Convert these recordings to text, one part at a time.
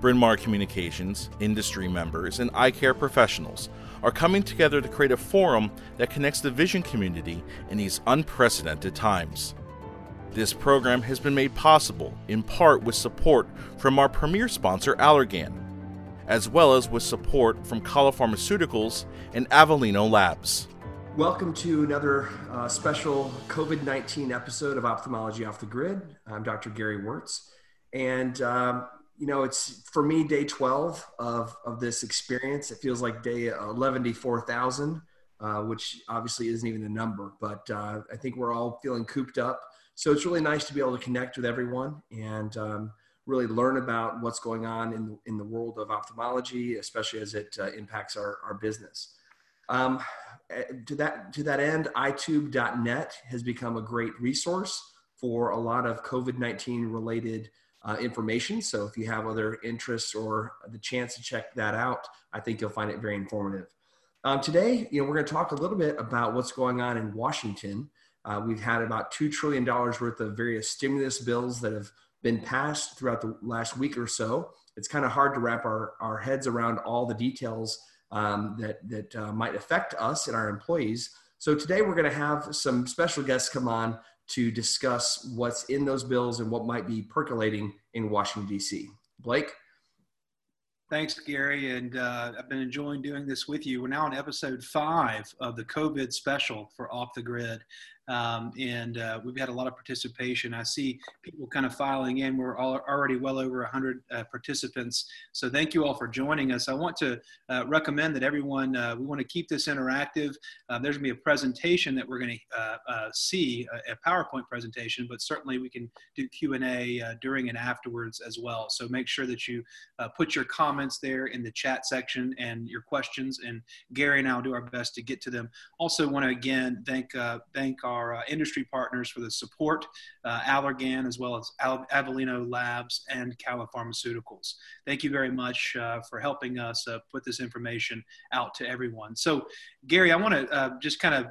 Bryn Mawr Communications, industry members, and eye care professionals are coming together to create a forum that connects the vision community in these unprecedented times. This program has been made possible in part with support from our premier sponsor, Allergan, as well as with support from Kala Pharmaceuticals and Avellino Labs. Welcome to another uh, special COVID 19 episode of Ophthalmology Off the Grid. I'm Dr. Gary Wörtz. And, um, you know, it's for me day 12 of, of this experience. It feels like day 11,4,000, uh, which obviously isn't even a number, but uh, I think we're all feeling cooped up. So it's really nice to be able to connect with everyone and um, really learn about what's going on in, in the world of ophthalmology, especially as it uh, impacts our, our business. Um, eh, to that to that end, Eyetube.net has become a great resource for a lot of COVID-19 related uh, information. So if you have other interests or the chance to check that out, I think you'll find it very informative. Um, today, you know, we're going to talk a little bit about what's going on in Washington. Uh, we've had about $2 trillion worth of various stimulus bills that have been passed throughout the last week or so. It's kind of hard to wrap our, our heads around all the details um, that, that uh, might affect us and our employees. So today we're going to have some special guests come on to discuss what's in those bills and what might be percolating in Washington, D.C. Blake? Thanks, Gary. And uh, I've been enjoying doing this with you. We're now on episode five of the COVID special for Off the Grid. Um, and uh, we've had a lot of participation. I see people kind of filing in. We're already well over 100 uh, participants. So thank you all for joining us. I want to uh, recommend that everyone, uh, we want to keep this interactive. Uh, there's going to be a presentation that we're going to uh, see, a, a, PowerPoint presentation, but certainly we can do Q&A during and afterwards as well. So make sure that you put your comments there in the chat section and your questions, and Gary and I will do our best to get to them. Also want to again thank, thank our our uh, industry partners for the support, uh, Allergan, as well as Al- Avellino Labs and Kala Pharmaceuticals. Thank you very much uh, for helping us uh, put this information out to everyone. So, Gary, I want to uh, just kind of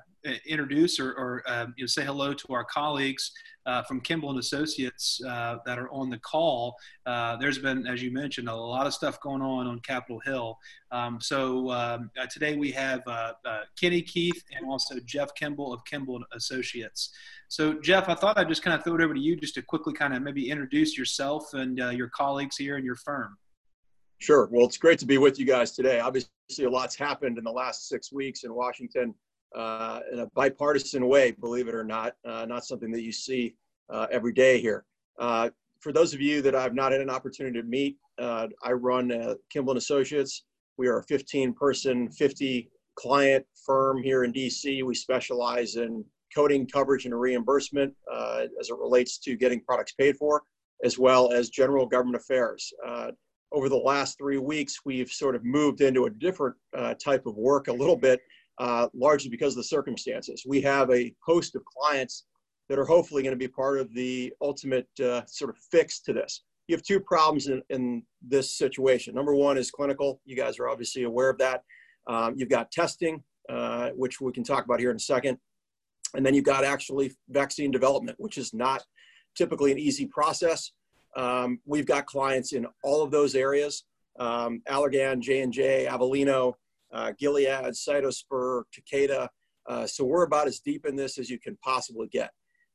introduce or, or you know, say hello to our colleagues uh, from Kimbell and Associates uh, that are on the call. Uh, there's been, as you mentioned, a lot of stuff going on on Capitol Hill. Um, so um, uh, today we have uh, uh, Kenny Keith and also Jeff Kimbell of Kimbell and Associates. So Jeff, I thought I'd just kind of throw it over to you just to quickly kind of maybe introduce yourself and your colleagues here and your firm. Sure. Well, it's great to be with you guys today. Obviously, a lot's happened in the last six weeks in Washington uh, in a bipartisan way, believe it or not, uh, not something that you see uh, every day here. Uh, for those of you that I've not had an opportunity to meet, uh, I run uh, Kimbell Associates. We are a 15 person, 50 client firm here in DC. We specialize in coding coverage and reimbursement as it relates to getting products paid for, as well as general government affairs over the last three weeks, we've sort of moved into a different type of work a little bit uh, largely because of the circumstances. We have a host of clients that are hopefully going to be part of the ultimate uh, sort of fix to this. You have two problems in, in this situation. Number one is clinical. You guys are obviously aware of that. Um, you've got testing, uh, which we can talk about here in a second. And then you've got actually vaccine development, which is not typically an easy process. Um, we've got clients in all of those areas. Um, Allergan, J&J, Avellino, uh, Gilead, Cytospur, Takeda. Uh, so we're about as deep in this as you can possibly get.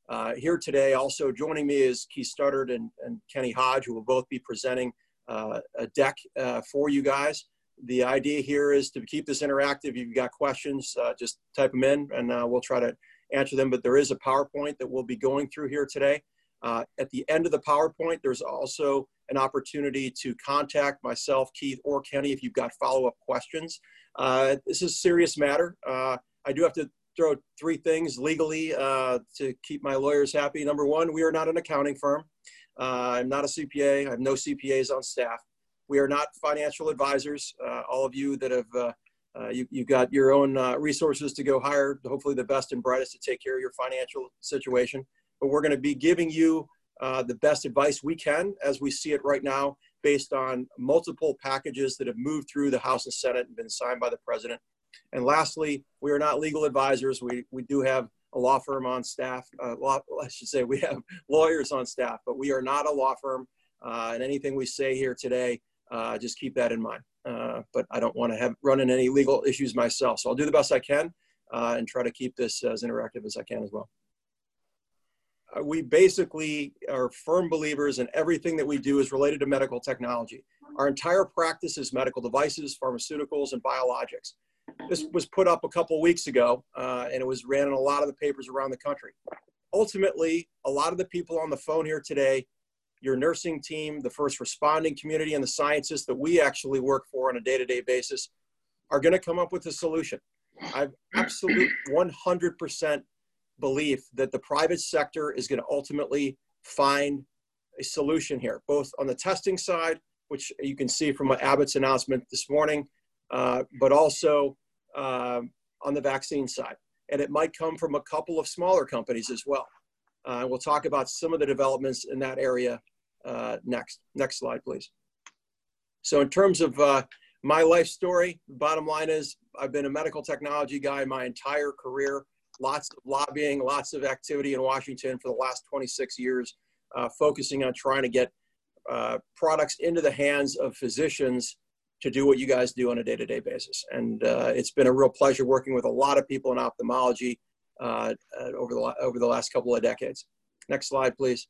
Uh, here today, also joining me is Keith Studdard and, and Kenny Hodge, who will both be presenting uh, a deck uh, for you guys. The idea here is to keep this interactive. If you've got questions, uh, just type them in and we'll try to answer them. But there is a PowerPoint that we'll be going through here today. at the end of the PowerPoint, there's also an opportunity to contact myself, Keith, or Kenny if you've got follow-up questions. Uh, this is a serious matter. Uh, I do have to throw three things legally uh, to keep my lawyers happy. Number one, we are not an accounting firm. Uh, I'm not a CPA. I have no CPAs on staff. We are not financial advisors. Uh, all of you that have uh, you, you got your own resources to go hire, hopefully the best and brightest to take care of your financial situation. But we're going to be giving you the best advice we can as we see it right now based on multiple packages that have moved through the House and Senate and been signed by the president. And lastly, we are not legal advisors. We, we do have a law firm on staff. Uh, law, I should say we have lawyers on staff, but we are not a law firm. Uh, and anything we say here today Uh, just keep that in mind. Uh, but I don't want to have run in any legal issues myself. So I'll do the best I can uh, and try to keep this as interactive as I can as well. Uh, we basically are firm believers in everything that we do is related to medical technology. Our entire practice is medical devices, pharmaceuticals, and biologics. This was put up a couple weeks ago, uh, and it was ran in a lot of the papers around the country. Ultimately, a lot of the people on the phone here today, your nursing team, the first responding community, and the scientists that we actually work for on a day-to-day basis are going to come up with a solution. I've absolute 100% belief that the private sector is going to ultimately find a solution here, both on the testing side, which you can see from Abbott's announcement this morning, uh, but also uh, on the vaccine side. And it might come from a couple of smaller companies as well. Uh, we'll talk about some of the developments in that area uh, next. Next slide, please. So in terms of uh, my life story, bottom line is I've been a medical technology guy my entire career. Lots of lobbying, lots of activity in Washington for the last 26 years, uh, focusing on trying to get uh, products into the hands of physicians to do what you guys do on a day-to-day basis. And uh, it's been a real pleasure working with a lot of people in ophthalmology uh, uh, over the over the last couple of decades. Next slide, please.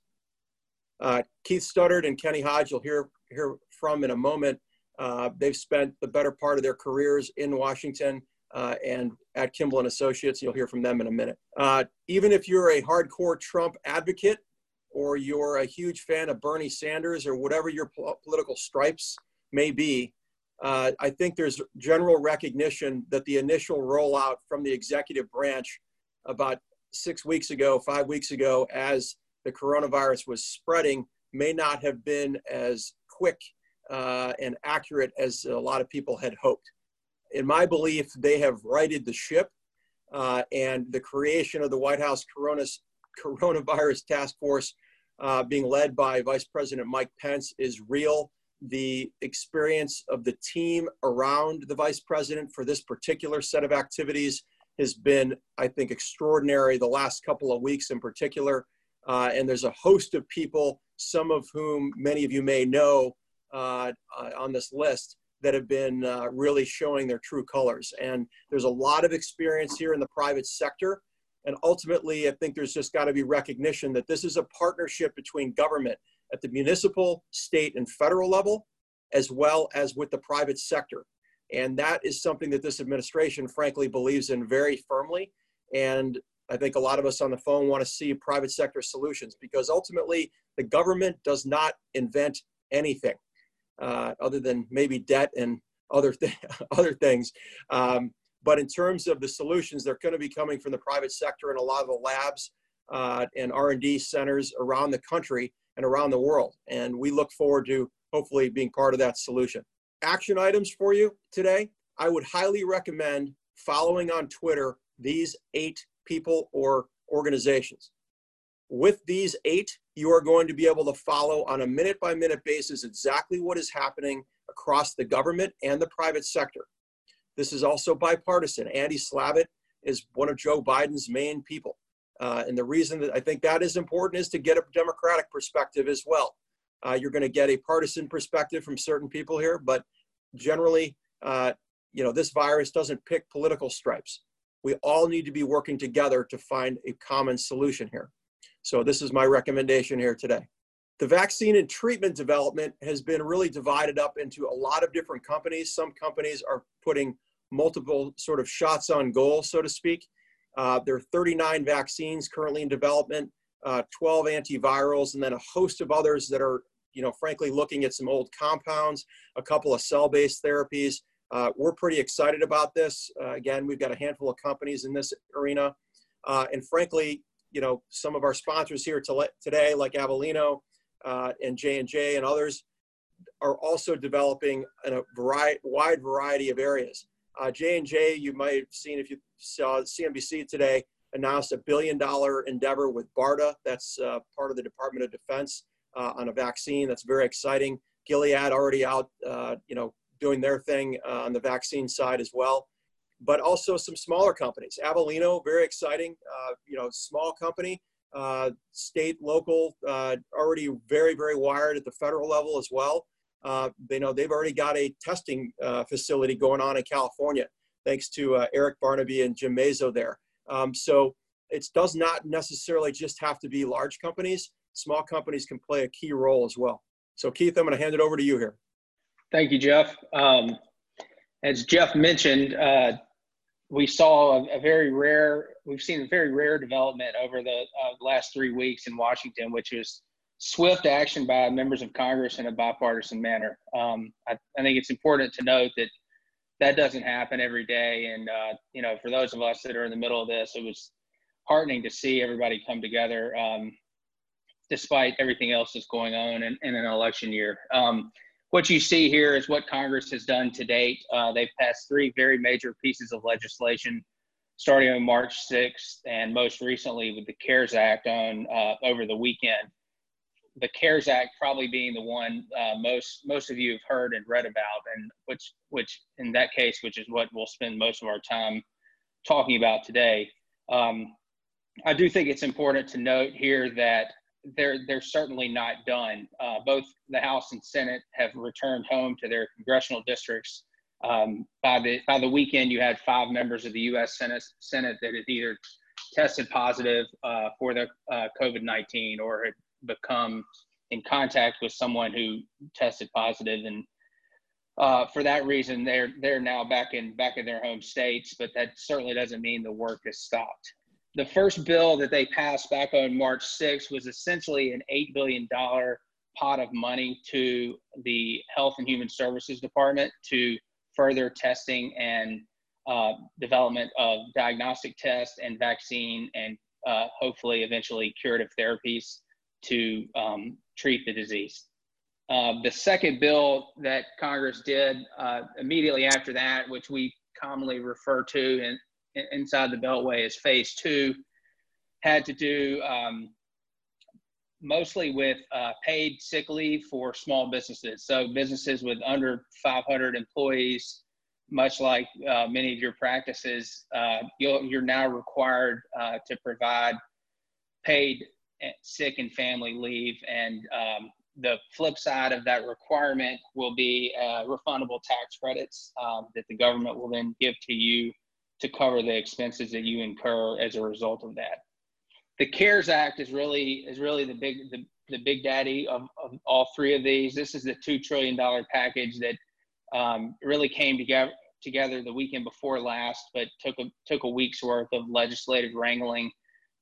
Uh, Keith Studdard and Kenny Hodge, you'll hear hear from in a moment. They've spent the better part of their careers in Washington uh, and at Kimbell and Associates. You'll hear from them in a minute. even if you're a hardcore Trump advocate, or you're a huge fan of Bernie Sanders, or whatever your political stripes may be, uh, I think there's general recognition that the initial rollout from the executive branch about six weeks ago, five weeks ago, as the coronavirus was spreading, may not have been as quick uh, and accurate as a lot of people had hoped. In my belief, they have righted the ship, uh, and the creation of the White House coronavirus task force, uh, being led by Vice President Mike Pence, is real the experience of the team around the vice president for this particular set of activities has been, I think, extraordinary the last couple of weeks in particular. Uh, and there's a host of people, some of whom many of you may know uh, on this list, that have been uh, really showing their true colors. And there's a lot of experience here in the private sector. And ultimately, I think there's just got to be recognition that this is a partnership between government at the municipal, state, and federal level, as well as with the private sector. And that is something that this administration, frankly, believes in very firmly. And I think a lot of us on the phone want to see private sector solutions because ultimately the government does not invent anything uh, other than maybe debt and other, th- other things. Um, but in terms of the solutions, they're going to be coming from the private sector and a lot of the labs uh, and R&D centers around the country and around the world. And we look forward to hopefully being part of that solution. Action items for you today. I would highly recommend following on Twitter these eight people or organizations. With these eight, you are going to be able to follow on a minute by minute basis exactly what is happening across the government and the private sector. This is also bipartisan. Andy Slavitt is one of Joe Biden's main people. Uh, and the reason that I think that is important is to get a democratic perspective as well. Uh, you're going to get a partisan perspective from certain people here, but generally, uh, you know, this virus doesn't pick political stripes. We all need to be working together to find a common solution here. So this is my recommendation here today. The vaccine and treatment development has been really divided up into a lot of different companies. Some companies are putting multiple sort of shots on goal, so to speak. Uh, there are 39 vaccines currently in development, uh, 12 antivirals, and then a host of others that are, you know, frankly, looking at some old compounds, a couple of cell-based therapies. Uh, we're pretty excited about this. Uh, again, we've got a handful of companies in this arena. Uh, and frankly, you know, some of our sponsors here to today, like Avellino uh, and J&J and others, are also developing in a variety, wide variety of areas. Uh, J&J, you might have seen if you saw CNBC today, announced a billion dollar endeavor with BARDA. That's uh, part of the Department of Defense uh, on a vaccine. That's very exciting. Gilead already out, uh, you know, doing their thing uh, on the vaccine side as well. But also some smaller companies. Avellino, very exciting. Uh, you know, small company, state, local, already very, very wired at the federal level as well. uh, they know they've already got a testing uh, facility going on in California, thanks to uh, Eric Barnaby and Jim Mazzo there. Um, so it does not necessarily just have to be large companies. Small companies can play a key role as well. So Keith, I'm going to hand it over to you here. Thank you, Jeff. Um, as Jeff mentioned, uh, we saw a, a, very rare, we've seen a very rare development over the uh, last three weeks in Washington, which is swift action by members of Congress in a bipartisan manner. Um, I, I, think it's important to note that that doesn't happen every day. And, uh, you know, for those of us that are in the middle of this, it was heartening to see everybody come together um, despite everything else that's going on in, in an election year. Um, what you see here is what Congress has done to date. Uh, they've passed three very major pieces of legislation, starting on March 6th, and most recently with the CARES Act on uh, over the weekend. The CARES Act probably being the one uh, most most of you have heard and read about, and which which in that case, which is what we'll spend most of our time talking about today. Um, I do think it's important to note here that they're they're certainly not done. Uh, both the House and Senate have returned home to their congressional districts. Um, by the by the weekend, you had five members of the U.S. Senate Senate that had either tested positive uh, for the uh, COVID-19 or had become in contact with someone who tested positive, and uh, for that reason, they're they're now back in back in their home states. But that certainly doesn't mean the work has stopped the first bill that they passed back on March 6th was essentially an $8 billion pot of money to the Health and Human Services Department to further testing and uh, development of diagnostic tests and vaccine and uh, hopefully eventually curative therapies to um, treat the disease. Uh, the second bill that Congress did uh, immediately after that, which we commonly refer to in, inside the Beltway as phase two, had to do um, mostly with uh, paid sick leave for small businesses. So businesses with under 500 employees, much like uh, many of your practices, uh, you are now required uh, to provide paid eh, sick and family leave. And um, the flip side of that requirement will be uh, refundable tax credits um, that the government will then give to you to cover the expenses that you incur as a result of that. The CARES Act is really is really the big the, the big daddy of, of all three of these. This is the two trillion dollar package that um, really came together together the weekend before last, but took a took a week's worth of legislative wrangling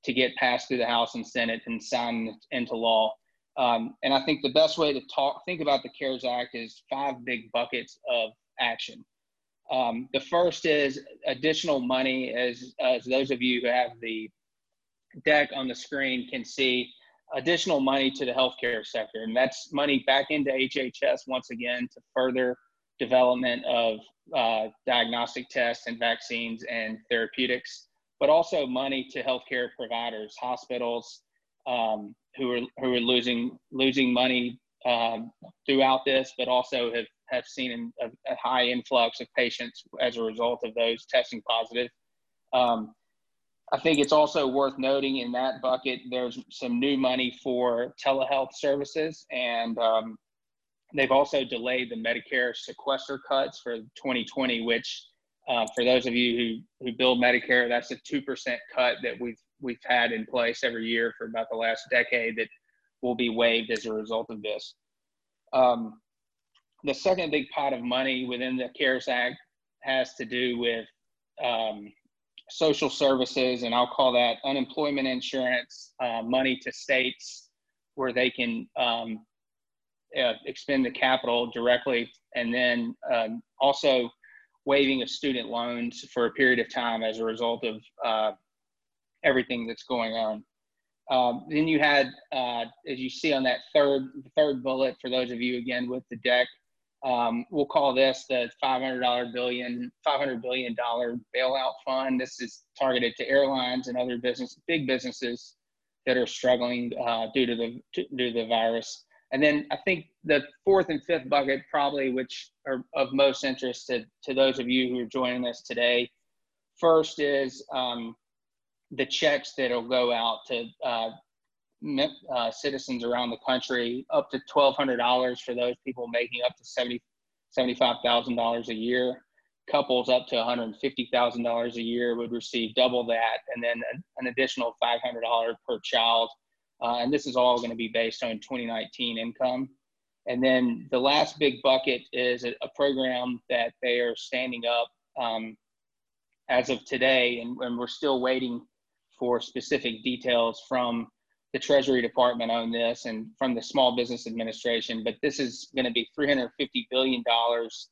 to get passed through the House and Senate and signed into law. Um, and I think the best way to talk think about the CARES Act is five big buckets of action. Um, the first is additional money, as, as those of you who have the deck on the screen can see, additional money to the healthcare sector. And that's money back into HHS once again to further development of uh, diagnostic tests and vaccines and therapeutics, but also money to healthcare providers, hospitals um, who are who are losing losing money um, throughout this, but also have have seen a, a, high influx of patients as a result of those testing positive. Um, I think it's also worth noting in that bucket, there's some new money for telehealth services, and um, they've also delayed the Medicare sequester cuts for 2020, which uh, for those of you who, who bill Medicare, that's a 2% cut that we've, we've had in place every year for about the last decade that will be waived as a result of this. Um, the second big pot of money within the CARES Act has to do with um, social services, and I'll call that unemployment insurance, uh, money to states where they can um, uh, expend the capital directly, and then um, also waiving of student loans for a period of time as a result of uh, everything that's going on. Um, then you had, uh, as you see on that third third bullet, for those of you again with the deck, um, we'll call this the $500 billion, $500 billion bailout fund. This is targeted to airlines and other business, big businesses that are struggling uh, due to the due to the virus. And then I think the fourth and fifth bucket, probably which are of most interest to, to those of you who are joining us today. First is um, the checks that'll go out to uh, uh, citizens around the country, up to $1,200 for those people making up to 70, $75,000 a year. Couples up to $150,000 a year would receive double that, and then an, an additional $500 per child. Uh, and this is all going to be based on 2019 income. And then the last big bucket is a, a program that they are standing up um, as of today, and, and, we're still waiting for specific details from the Treasury Department own this and from the Small Business Administration. But this is going to be 350 billion dollars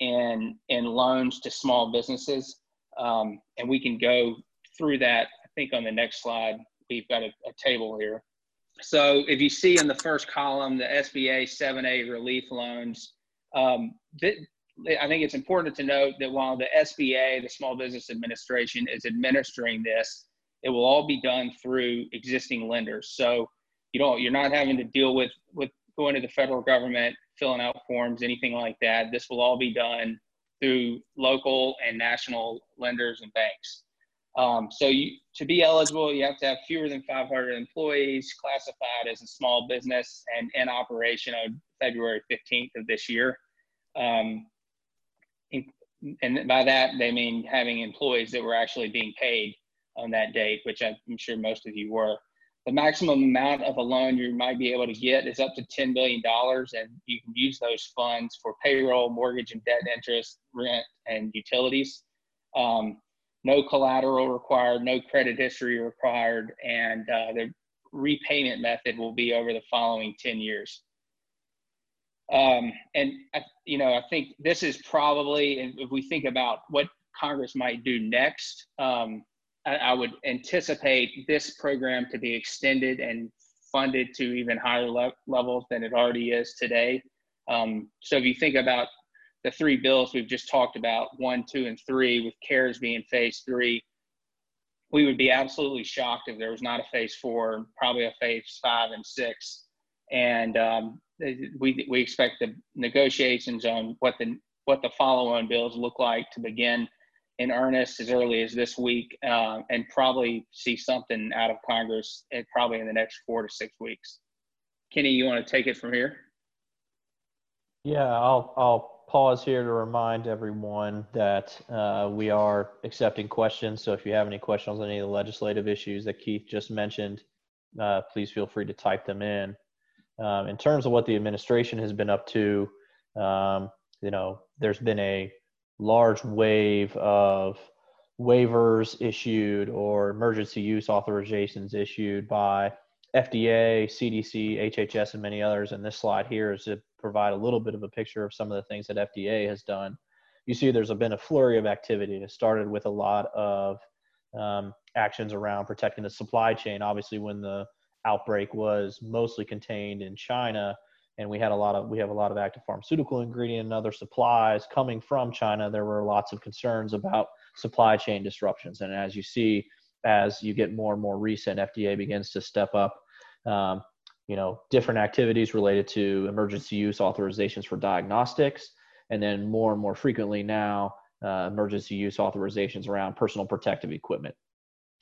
in in loans to small businesses, um, and we can go through that. I think on the next slide we've got a, a table here. So if you see in the first column the SBA 7A relief loans, um, th- I think it's important to note that while the SBA, the Small Business Administration, is administering this, it will all be done through existing lenders. So you don't you're not having to deal with with going to the federal government, filling out forms, anything like that. This will all be done through local and national lenders and banks. Um, so you, to be eligible, you have to have fewer than 500 employees, classified as a small business, and in operation on February 15th of this year. Um, and by that they mean having employees that were actually being paid on that date, which I'm sure most of you were. The maximum amount of a loan you might be able to get is up to $10 billion, and you can use those funds for payroll, mortgage and debt interest, rent, and utilities. Um, no collateral required, no credit history required, and uh, the repayment method will be over the following 10 years. Um, and you know, I think this is probably, if we think about what Congress might do next, um, I, would anticipate this program to be extended and funded to even higher le- levels than it already is today. Um, so if you think about the three bills we've just talked about, one, two, and three, with CARES being phase three, we would be absolutely shocked if there was not a phase four, probably a phase five and six. And um, we, we expect the negotiations on what the what the follow-on bills look like to begin in earnest as early as this week, uh, and probably see something out of Congress in, probably in the next four to six weeks. Kenny, you want to take it from here? Yeah, I'll I'll pause here to remind everyone that uh, we are accepting questions. So if you have any questions on any of the legislative issues that Keith just mentioned, uh, please feel free to type them in. Um, in terms of what the administration has been up to, um, you know, there's been a large wave of waivers issued or emergency use authorizations issued by FDA, CDC, HHS, and many others. And this slide here is to provide a little bit of a picture of some of the things that FDA has done. You see, there's been a flurry of activity. It started with a lot of um, actions around protecting the supply chain. Obviously, when the outbreak was mostly contained in China, and we had a lot of we have a lot of active pharmaceutical ingredient and other supplies coming from China. There were lots of concerns about supply chain disruptions, and as you see, as you get more and more recent, FDA begins to step up. Um, you know, different activities related to emergency use authorizations for diagnostics, and then more and more frequently now, uh, emergency use authorizations around personal protective equipment.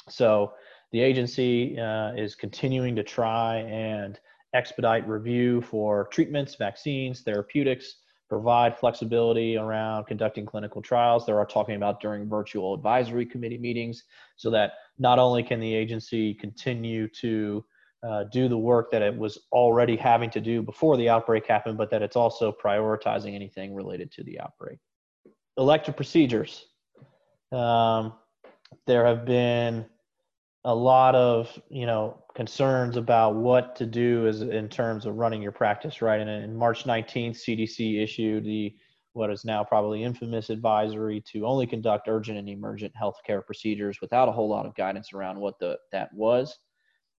So the agency uh, is continuing to try and expedite review for treatments, vaccines, therapeutics, provide flexibility around conducting clinical trials. There are talking about during virtual advisory committee meetings so that not only can the agency continue to uh, do the work that it was already having to do before the outbreak happened, but that it's also prioritizing anything related to the outbreak. Elective procedures. Um, there have been a lot of you know concerns about what to do as in terms of running your practice right? And in march 19th cdc issued the what is now probably infamous advisory to only conduct urgent and emergent healthcare procedures without a whole lot of guidance around what the that was.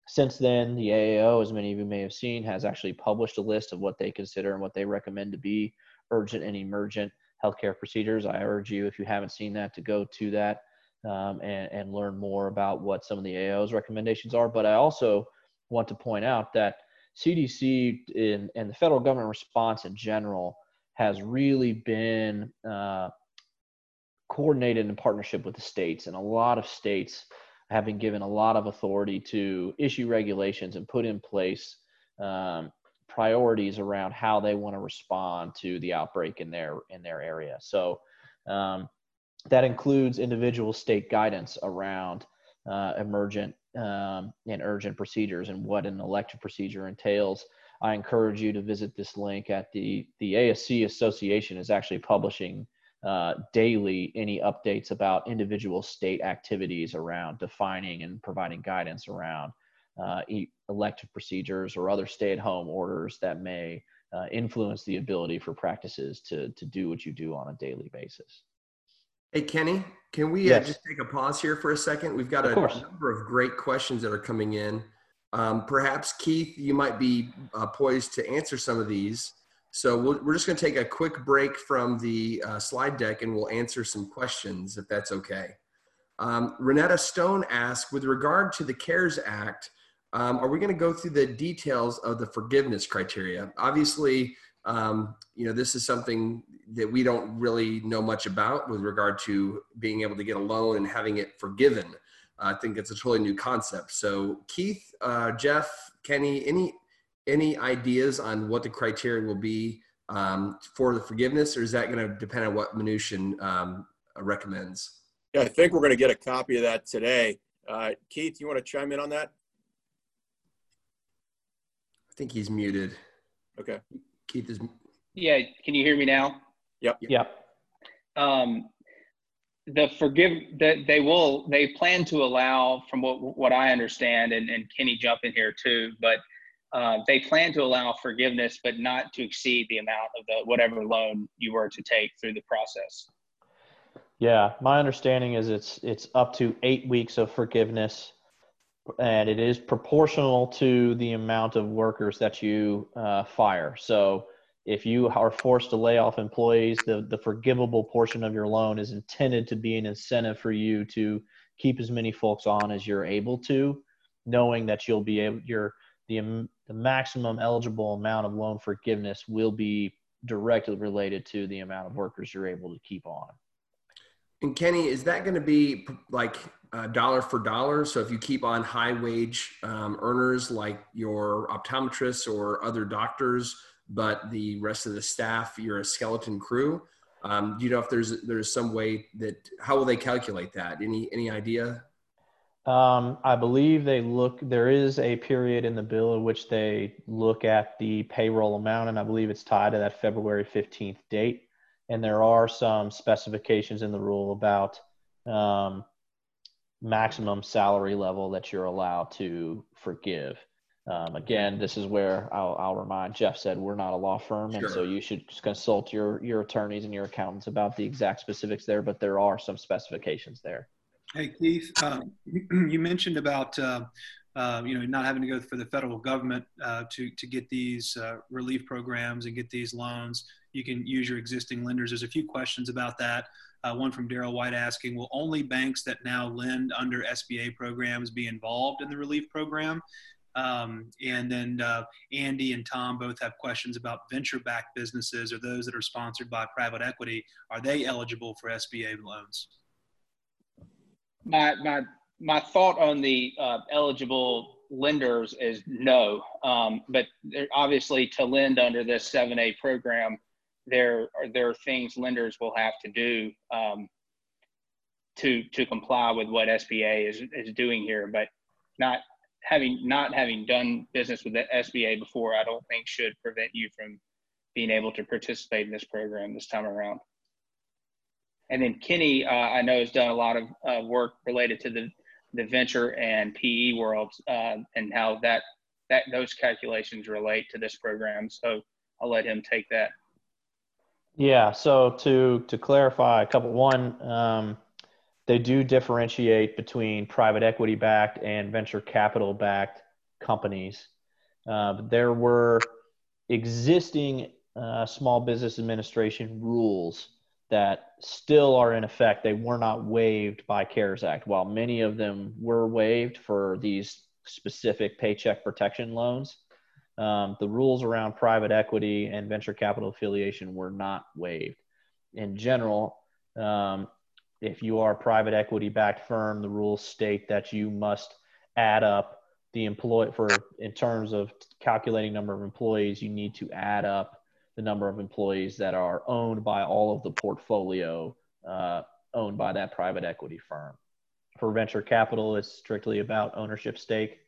Since then the aao as many of you may have seen has actually published a list of what they consider and what they recommend to be urgent and emergent healthcare procedures. I urge you if you haven't seen that to go to that um, and, and learn more about what some of the AO's recommendations are. But I also want to point out that CDC in, and the federal government response in general has really been uh, coordinated in partnership with the states, and a lot of states have been given a lot of authority to issue regulations and put in place um, priorities around how they want to respond to the outbreak in their in their area. So um, that includes individual state guidance around uh, emergent um, and urgent procedures and what an elective procedure entails. I encourage you to visit this link at the the ASC Association is actually publishing uh, daily any updates about individual state activities around defining and providing guidance around uh, elective procedures or other stay-at-home orders that may uh, influence the ability for practices to to do what you do on a daily basis. Hey Kenny, can we uh, just take a pause here for a second? We've got a, number of great questions that are coming in. Um, perhaps Keith, you might be uh, poised to answer some of these. So we we are just going to take a quick break from the uh, slide deck and we'll answer some questions if that's okay. Um, Renetta Stone asked, with regard to the CARES Act, um, are we going to go through the details of the forgiveness criteria? Obviously, um, you know, this is something that we don't really know much about with regard to being able to get a loan and having it forgiven. I think it's a totally new concept. So, Keith, uh, Jeff, Kenny, any any ideas on what the criteria will be um, for the forgiveness, or is that going to depend on what Mnuchin um, recommends? Yeah, I think we're going to get a copy of that today. Uh, Keith, you want to chime in on that? I think he's muted. Okay. Keith is. Yeah. Can you hear me now? Yep. Yep. Um, the forgive that they will they plan to allow from what what I understand and, and Kenny jump in here too, but uh, they plan to allow forgiveness, but not to exceed the amount of the whatever loan you were to take through the process. Yeah, my understanding is it's it's up to eight weeks of forgiveness, and it is proportional to the amount of workers that you uh, fire. So if you are forced to lay off employees, the, the forgivable portion of your loan is intended to be an incentive for you to keep as many folks on as you're able to, knowing that you'll be able, your the, the maximum eligible amount of loan forgiveness will be directly related to the amount of workers you're able to keep on. And Kenny, is that going to be like uh, dollar for dollar? So if you keep on high wage um, earners like your optometrists or other doctors, but the rest of the staff, you're a skeleton crew. Um, do you know if there's there's some way that how will they calculate that? Any any idea? Um, I believe they look. There is a period in the bill in which they look at the payroll amount, and I believe it's tied to that February fifteenth date. And there are some specifications in the rule about um, maximum salary level that you're allowed to forgive. Um, again, this is where I'll, I'll, remind Jeff said we're not a law firm, and so you should consult your your attorneys and your accountants about the exact specifics there. But there are some specifications there. Hey Keith, uh, you mentioned about uh, uh, you know not having to go for the federal government uh, to to get these uh, relief programs and get these loans. You can use your existing lenders. There's a few questions about that. Uh, one from Daryl White asking, will only banks that now lend under SBA programs be involved in the relief program? Um, and then uh, Andy and Tom both have questions about venture backed businesses or those that are sponsored by private equity. Are they eligible for SBA loans? My, my, my thought on the uh, eligible lenders is no. Um, but obviously, to lend under this 7A program, there are, there are things lenders will have to do um, to, to comply with what SBA is, is doing here, but not having not having done business with the SBA before, I don't think should prevent you from being able to participate in this program this time around. And then Kenny, uh, I know has done a lot of uh, work related to the the venture and PE worlds uh, and how that that those calculations relate to this program. So I'll let him take that. Yeah. So to to clarify a couple, one. Um, they do differentiate between private equity backed and venture capital backed companies. Uh, there were existing uh, small business administration rules that still are in effect. They were not waived by CARES Act. While many of them were waived for these specific paycheck protection loans, um, the rules around private equity and venture capital affiliation were not waived. In general, um, if you are a private equity backed firm, the rules state that you must add up the employee for in terms of calculating number of employees, you need to add up the number of employees that are owned by all of the portfolio uh, owned by that private equity firm. For venture capital, it's strictly about ownership stake.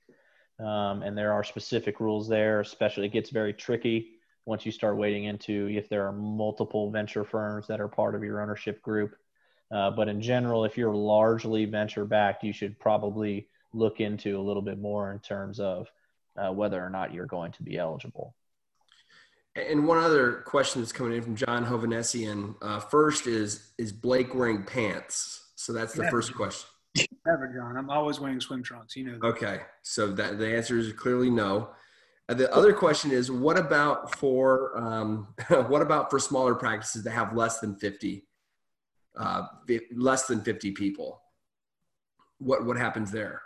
Um, and there are specific rules there, especially it gets very tricky once you start wading into if there are multiple venture firms that are part of your ownership group. Uh, but in general, if you're largely venture backed, you should probably look into a little bit more in terms of uh, whether or not you're going to be eligible. And one other question that's coming in from John Hovanesian. Uh, first is is Blake wearing pants? So that's the Never. first question. Never, John. I'm always wearing swim trunks. You know. That. Okay, so that the answer is clearly no. Uh, the other question is, what about for um, what about for smaller practices that have less than fifty, uh, less than fifty people? What what happens there?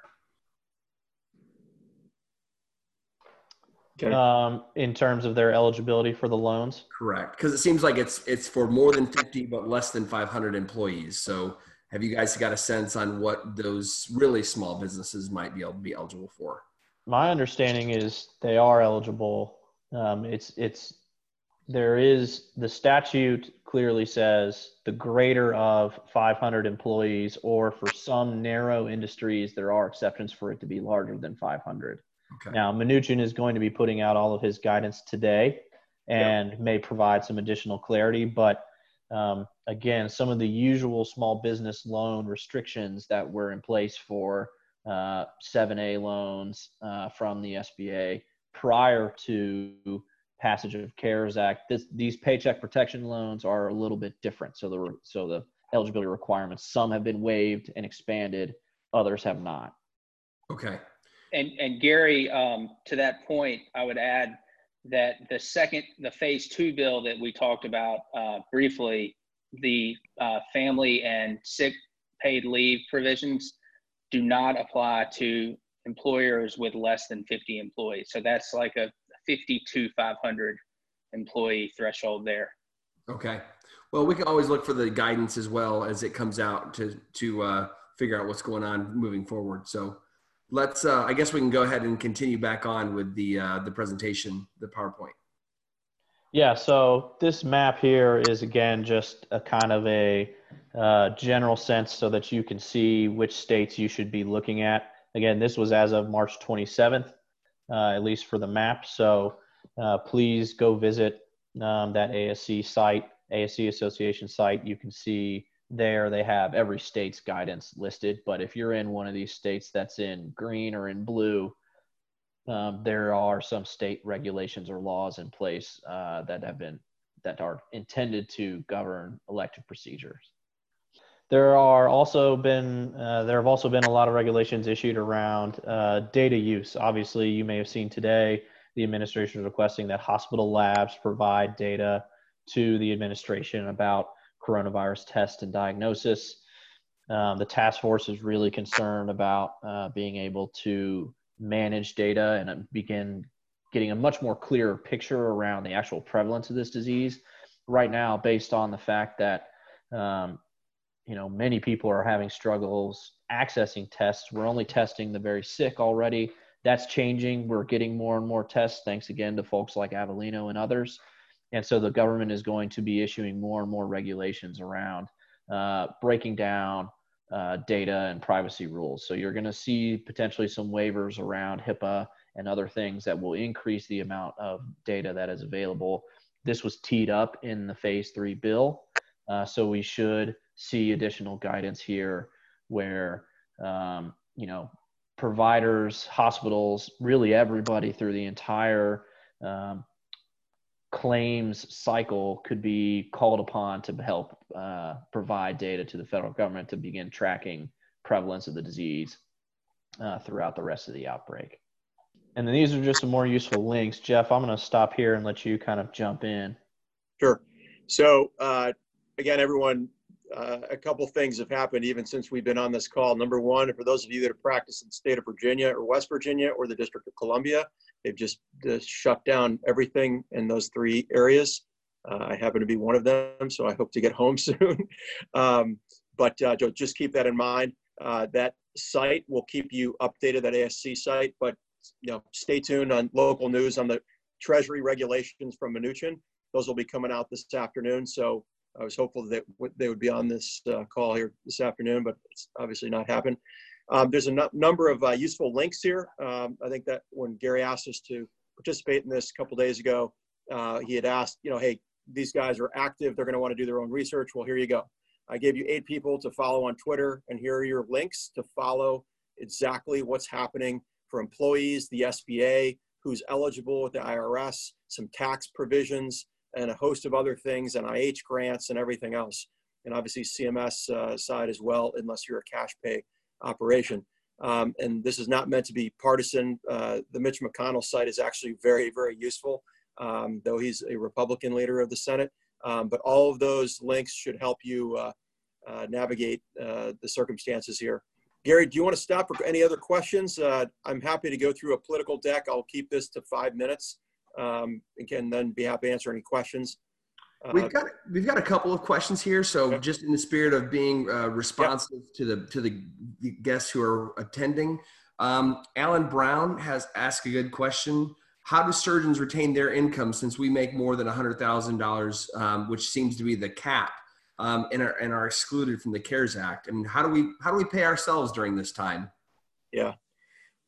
Okay. Um, in terms of their eligibility for the loans, Correct, because it seems like it's it's for more than fifty but less than five hundred employees. So, have you guys got a sense on what those really small businesses might be able to be eligible for? my understanding is they are eligible. Um, it's it's there is the statute clearly says the greater of 500 employees, or for some narrow industries, there are exceptions for it to be larger than 500. Okay. Now, Mnuchin is going to be putting out all of his guidance today and may provide some additional clarity. But um, again, some of the usual small business loan restrictions that were in place for uh, 7A loans uh, from the SBA prior to passage of CARES Act, this, these paycheck protection loans are a little bit different. So the so the eligibility requirements, some have been waived and expanded, others have not. Okay. And, and Gary, um, to that point, I would add that the second, the phase two bill that we talked about uh, briefly, the uh, family and sick paid leave provisions do not apply to employers with less than 50 employees. So that's like a 50 to 500 employee threshold there. Okay. Well, we can always look for the guidance as well as it comes out to to uh, figure out what's going on moving forward. So let's. Uh, I guess we can go ahead and continue back on with the uh, the presentation, the PowerPoint. Yeah, so this map here is again just a kind of a uh, general sense so that you can see which states you should be looking at. Again, this was as of March 27th, uh, at least for the map. So uh, please go visit um, that ASC site, ASC Association site. You can see there they have every state's guidance listed. But if you're in one of these states that's in green or in blue, um, there are some state regulations or laws in place uh, that have been that are intended to govern elective procedures. There are also been uh, there have also been a lot of regulations issued around uh, data use. Obviously, you may have seen today the administration is requesting that hospital labs provide data to the administration about coronavirus test and diagnosis. Um, the task force is really concerned about uh, being able to manage data and begin getting a much more clearer picture around the actual prevalence of this disease. Right now, based on the fact that um, you know many people are having struggles accessing tests, we're only testing the very sick already. That's changing. We're getting more and more tests, thanks again to folks like Avellino and others. And so the government is going to be issuing more and more regulations around uh, breaking down uh, data and privacy rules. So you're going to see potentially some waivers around HIPAA and other things that will increase the amount of data that is available. This was teed up in the phase three bill. Uh, so we should see additional guidance here where, um, you know, providers, hospitals, really everybody through the entire um, claims cycle could be called upon to help uh, provide data to the federal government to begin tracking prevalence of the disease uh, throughout the rest of the outbreak. And then these are just some more useful links. Jeff, I'm going to stop here and let you kind of jump in. Sure. So uh, again, everyone, uh, a couple things have happened even since we've been on this call. Number one, for those of you that have practiced in the state of Virginia or West Virginia or the District of Columbia, they've just, just shut down everything in those three areas. Uh, I happen to be one of them, so I hope to get home soon. um, but uh, just keep that in mind. Uh, that site will keep you updated, that ASC site, but you know, stay tuned on local news on the Treasury regulations from Mnuchin. Those will be coming out this afternoon. So I was hopeful that they would be on this uh, call here this afternoon, but it's obviously not happened. Um, there's a number of uh, useful links here. Um, I think that when Gary asked us to participate in this a couple days ago, uh, he had asked, you know, hey, these guys are active. They're going to want to do their own research. Well, here you go. I gave you eight people to follow on Twitter, and here are your links to follow exactly what's happening for employees, the SBA, who's eligible with the IRS, some tax provisions, and a host of other things, NIH grants and everything else. And obviously CMS uh, side as well, unless you're a cash pay operation. Um, and this is not meant to be partisan. Uh, the Mitch McConnell site is actually very, very useful, um, though he's a Republican leader of the Senate. Um, but all of those links should help you uh, uh, navigate uh, the circumstances here. Gary, do you want to stop for any other questions? Uh, I'm happy to go through a political deck. I'll keep this to five minutes um, and can then be happy to answer any questions. We've uh, got we've got a couple of questions here. So just in the spirit of being uh, responsive yep. to the to the guests who are attending, um, Alan Brown has asked a good question. How do surgeons retain their income since we make more than hundred thousand um, dollars, which seems to be the cap, um, and are and are excluded from the CARES Act? I mean, how do we how do we pay ourselves during this time? Yeah,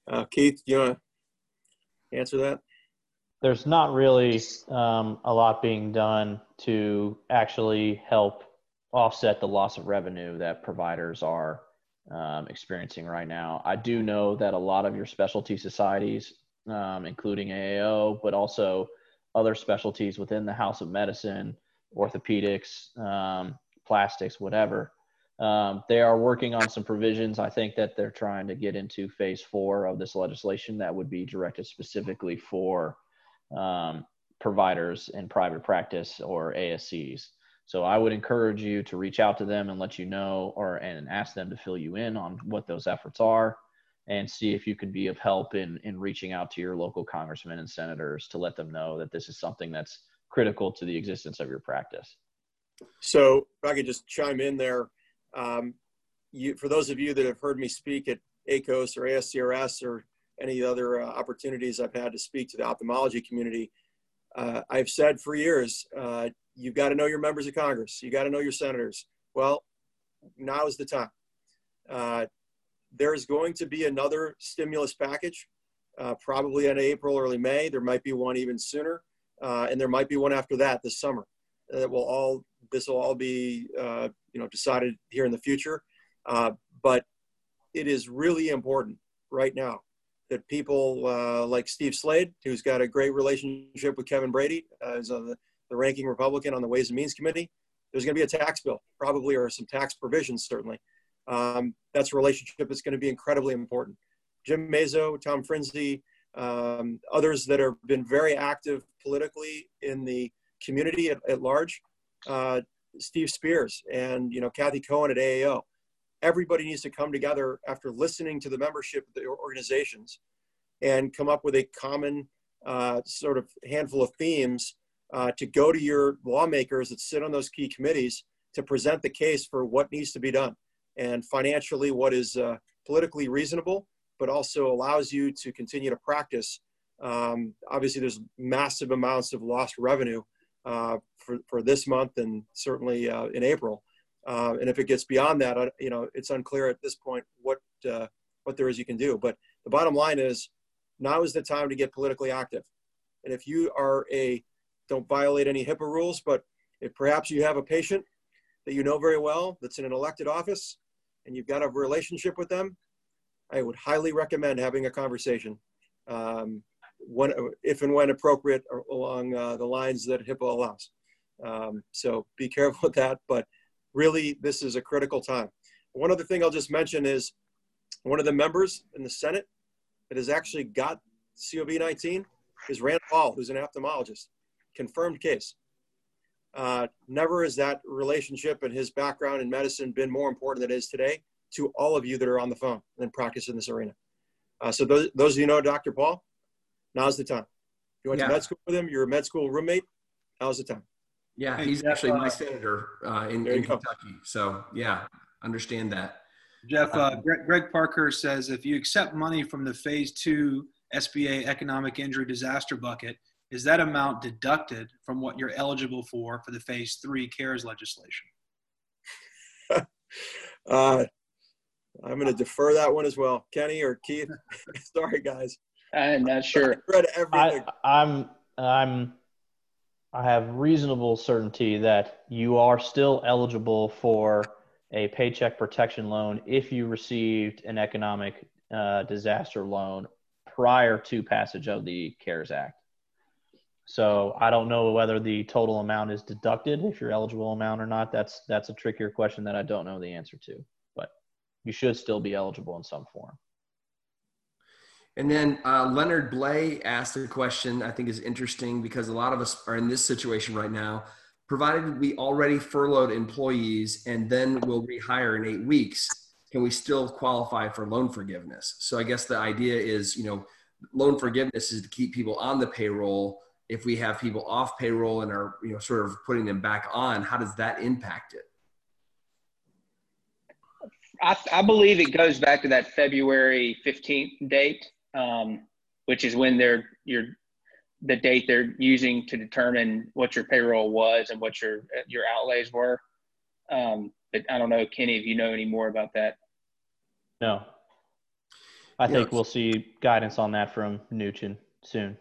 uh, Keith, you want to answer that? There's not really um, a lot being done to actually help offset the loss of revenue that providers are um, experiencing right now. I do know that a lot of your specialty societies, um, including AAO, but also other specialties within the House of Medicine, orthopedics, um, plastics, whatever, um, they are working on some provisions. I think that they're trying to get into phase four of this legislation that would be directed specifically for um, providers in private practice or ASCs. So I would encourage you to reach out to them and let you know or and ask them to fill you in on what those efforts are and see if you can be of help in in reaching out to your local congressmen and senators to let them know that this is something that's critical to the existence of your practice. So if I could just chime in there, um, you, for those of you that have heard me speak at ACOS or ASCRS or any other uh, opportunities I've had to speak to the ophthalmology community, uh, I've said for years, uh, you've got to know your members of Congress. You got to know your senators. Well, now is the time. Uh, there's going to be another stimulus package, uh, probably in April, early May. There might be one even sooner, uh, and there might be one after that this summer. That will all this will all be you know decided here in the future. but it is really important right now that people uh, like Steve Slade, who's got a great relationship with Kevin Brady, uh, is the, the ranking Republican on the Ways and Means Committee. There's going to be a tax bill, probably, or some tax provisions, certainly. Um, that's a relationship that's going to be incredibly important. Jim Mazzo, Tom Frinzi, um, others that have been very active politically in the community at, at large, uh, Steve Spears and you know Kathy Cohen at AAO everybody needs to come together after listening to the membership of the organizations and come up with a common uh, sort of handful of themes uh, to go to your lawmakers that sit on those key committees to present the case for what needs to be done and financially what is uh, politically reasonable but also allows you to continue to practice um, obviously there's massive amounts of lost revenue uh, for, for this month and certainly uh, in april uh, and if it gets beyond that, you know, it's unclear at this point what uh, what there is you can do. But the bottom line is, now is the time to get politically active. And if you are a, don't violate any HIPAA rules, but if perhaps you have a patient that you know very well that's in an elected office, and you've got a relationship with them, I would highly recommend having a conversation, um, when, if and when appropriate, along uh, the lines that HIPAA allows. Um, so be careful with that, but really this is a critical time. One other thing I'll just mention is one of the members in the Senate that has actually got COVID-19 is Rand Paul, who's an ophthalmologist, confirmed case. Uh, never has that relationship and his background in medicine been more important than it is today to all of you that are on the phone and practice in this arena. Uh, so those, those of you know Dr. Paul, now's the time. You went yeah. to med school with him, you're a med school roommate, now's the time. Yeah, he's actually my senator uh, in, in Kentucky. So yeah, understand that. Jeff, uh, Greg, Greg Parker says if you accept money from the phase two SBA economic injury disaster bucket, is that amount deducted from what you're eligible for for the phase three CARES legislation? uh, I'm going to defer that one as well. Kenny or Keith? Sorry, guys. I'm not sure. I read everything. I, I'm, I'm, I have reasonable certainty that you are still eligible for a paycheck protection loan if you received an economic uh, disaster loan prior to passage of the CARES Act. So I don't know whether the total amount is deducted if you're eligible amount or not. That's that's a trickier question that I don't know the answer to. But you should still be eligible in some form. And then uh, Leonard Blay asked a question I think is interesting because a lot of us are in this situation right now. Provided we already furloughed employees and then we'll rehire in eight weeks, can we still qualify for loan forgiveness? So I guess the idea is, you know, loan forgiveness is to keep people on the payroll. If we have people off payroll and are, you know, sort of putting them back on, how does that impact it? I, I believe it goes back to that February 15th date, um, which is when they're you're the date they're using to determine what your payroll was and what your your outlays were. Um, but I don't know, Kenny, if you know any more about that. No. I think we'll see guidance on that from Mnuchin soon.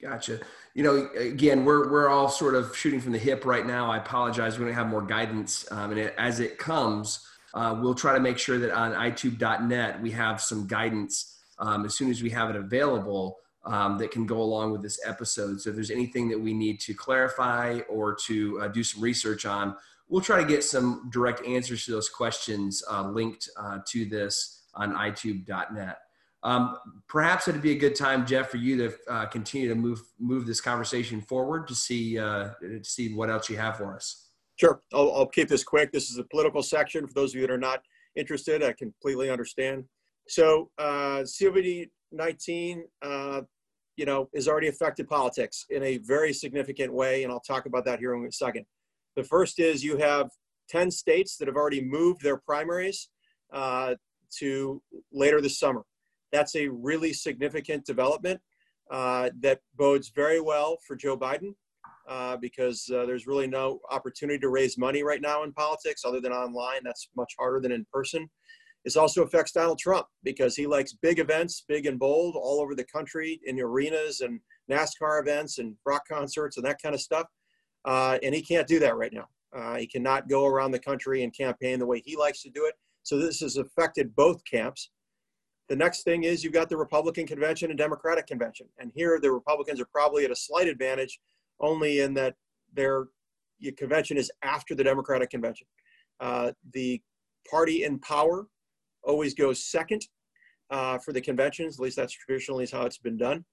Gotcha. You know, again, we're we're all sort of shooting from the hip right now. I apologize. We're going to have more guidance, um, and it, as it comes, uh, we'll try to make sure that on Eyetube.net we have some guidance um, as soon as we have it available um, that can go along with this episode. So if there's anything that we need to clarify or to uh, do some research on, we'll try to get some direct answers to those questions uh, linked uh, to this on Eyetube.net. Um, perhaps it'd be a good time, Jeff, for you to uh, continue to move move this conversation forward to see uh, to see what else you have for us. Sure, I'll, I'll keep this quick. This is a political section. For those of you that are not interested, I completely understand. So, uh, COVID 19, uh, you know, has already affected politics in a very significant way, and I'll talk about that here in a second. The first is you have 10 states that have already moved their primaries uh, to later this summer. That's a really significant development uh, that bodes very well for Joe Biden uh, because uh, there's really no opportunity to raise money right now in politics other than online. That's much harder than in person. This also affects Donald Trump because he likes big events, big and bold, all over the country in arenas and NASCAR events and rock concerts and that kind of stuff. Uh, and he can't do that right now. Uh, he cannot go around the country and campaign the way he likes to do it. So this has affected both camps. The next thing is you've got the Republican convention and Democratic convention. And here the Republicans are probably at a slight advantage only in that their convention is after the Democratic convention. Uh, the party in power always goes second uh, for the conventions. At least that's traditionally how it's been done.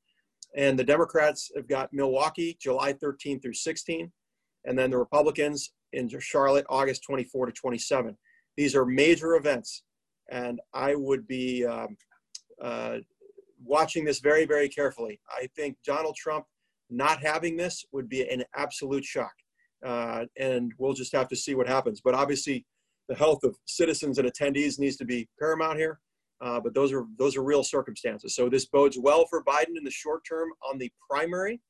And the Democrats have got Milwaukee, July 13 through 16, and then the Republicans in Charlotte, August 24 to 27. These are major events, and I would be um, uh, watching this very, very carefully. I think Donald Trump not having this would be an absolute shock, uh, and we'll just have to see what happens. But obviously, the health of citizens and attendees needs to be paramount here. Uh, but those are those are real circumstances. So this bodes well for Biden in the short term on the primary,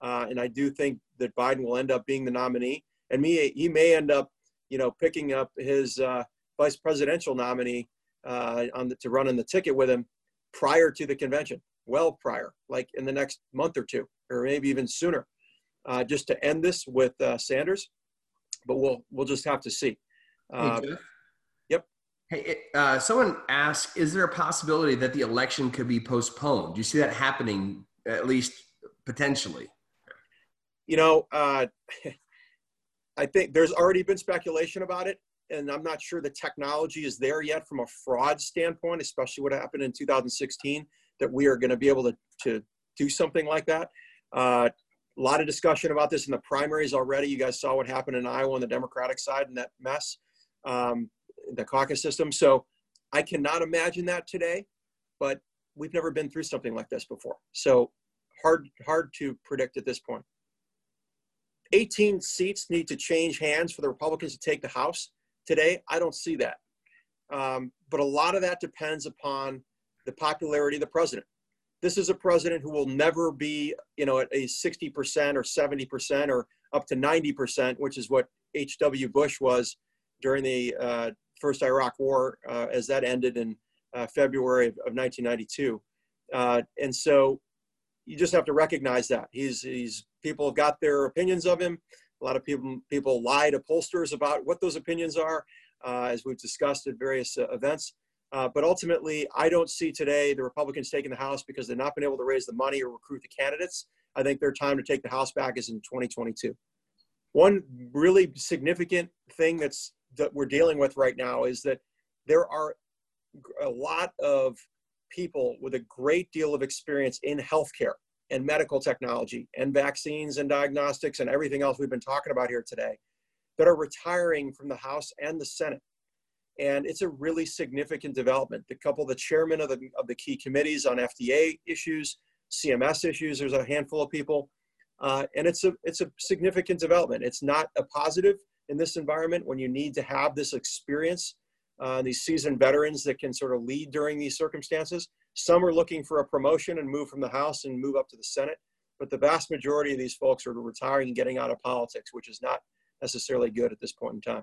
uh, and I do think that Biden will end up being the nominee, and me he may end up, you know, picking up his uh, vice presidential nominee uh, on the, to run in the ticket with him prior to the convention, well prior, like in the next month or two, or maybe even sooner, uh, just to end this with uh, Sanders. But we'll we'll just have to see. Hey, yep. Hey, uh, someone asked, is there a possibility that the election could be postponed? Do you see that happening, at least potentially? You know, uh, I think there's already been speculation about it, and I'm not sure the technology is there yet from a fraud standpoint, especially what happened in 2016, that we are going to be able to, to do something like that. Uh, a lot of discussion about this in the primaries already. You guys saw what happened in Iowa on the Democratic side and that mess um, the caucus system. So I cannot imagine that today, but we've never been through something like this before. So hard, hard to predict at this point. 18 seats need to change hands for the Republicans to take the House. Today, I don't see that. Um, but a lot of that depends upon the popularity of the president. This is a president who will never be, you know, at a 60% or 70% or up to 90%, which is what H.W. Bush was during the uh, first Iraq War uh, as that ended in uh, February of, of 1992. Uh, and so you just have to recognize that he's he's people have got their opinions of him. A lot of people people lie to pollsters about what those opinions are, uh, as we've discussed at various events. Uh, but ultimately, I don't see today the Republicans taking the House because they've not been able to raise the money or recruit the candidates. I think their time to take the House back is in 2022. One really significant thing that's that we're dealing with right now is that there are a lot of people with a great deal of experience in healthcare and medical technology and vaccines and diagnostics and everything else we've been talking about here today that are retiring from the House and the Senate. And it's a really significant development. The couple, the chairman of the, of the key committees on FDA issues, CMS issues, there's a handful of people. Uh, and it's a, it's a significant development. It's not a positive in this environment when you need to have this experience uh, these seasoned veterans that can sort of lead during these circumstances. Some are looking for a promotion and move from the House and move up to the Senate, but the vast majority of these folks are retiring and getting out of politics, which is not necessarily good at this point in time.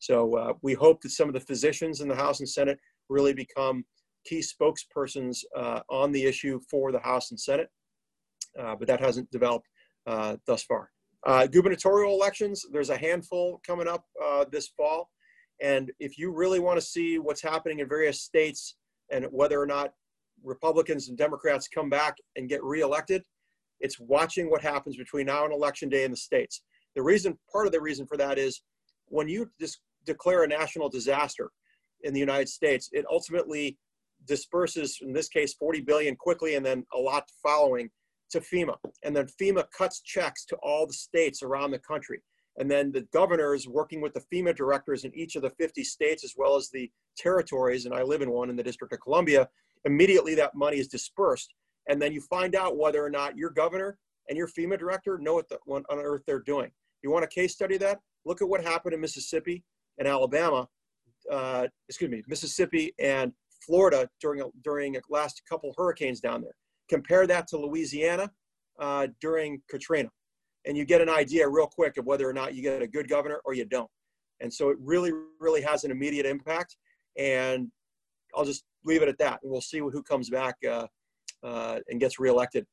So uh, we hope that some of the physicians in the House and Senate really become key spokespersons uh, on the issue for the House and Senate, uh, but that hasn't developed uh, thus far. Uh, gubernatorial elections, there's a handful coming up this fall. And if you really want to see what's happening in various states and whether or not Republicans and Democrats come back and get reelected, it's watching what happens between now and election day in the states. The reason, part of the reason for that is when you just declare a national disaster in the United States, it ultimately disperses, in this case, 40 billion quickly and then a lot following to FEMA. And then FEMA cuts checks to all the states around the country. And then the governors working with the FEMA directors in each of the 50 states, as well as the territories, and I live in one in the District of Columbia, immediately that money is dispersed. And then you find out whether or not your governor and your FEMA director know what, the, on earth they're doing. You want a case study that? Look at what happened in Mississippi and Alabama, uh, excuse me, Mississippi and Florida during, during a last couple hurricanes down there. Compare that to Louisiana uh, during Katrina and you get an idea real quick of whether or not you get a good governor or you don't. And so it really, really has an immediate impact. And I'll just leave it at that. And we'll see who comes back uh, uh, and gets reelected,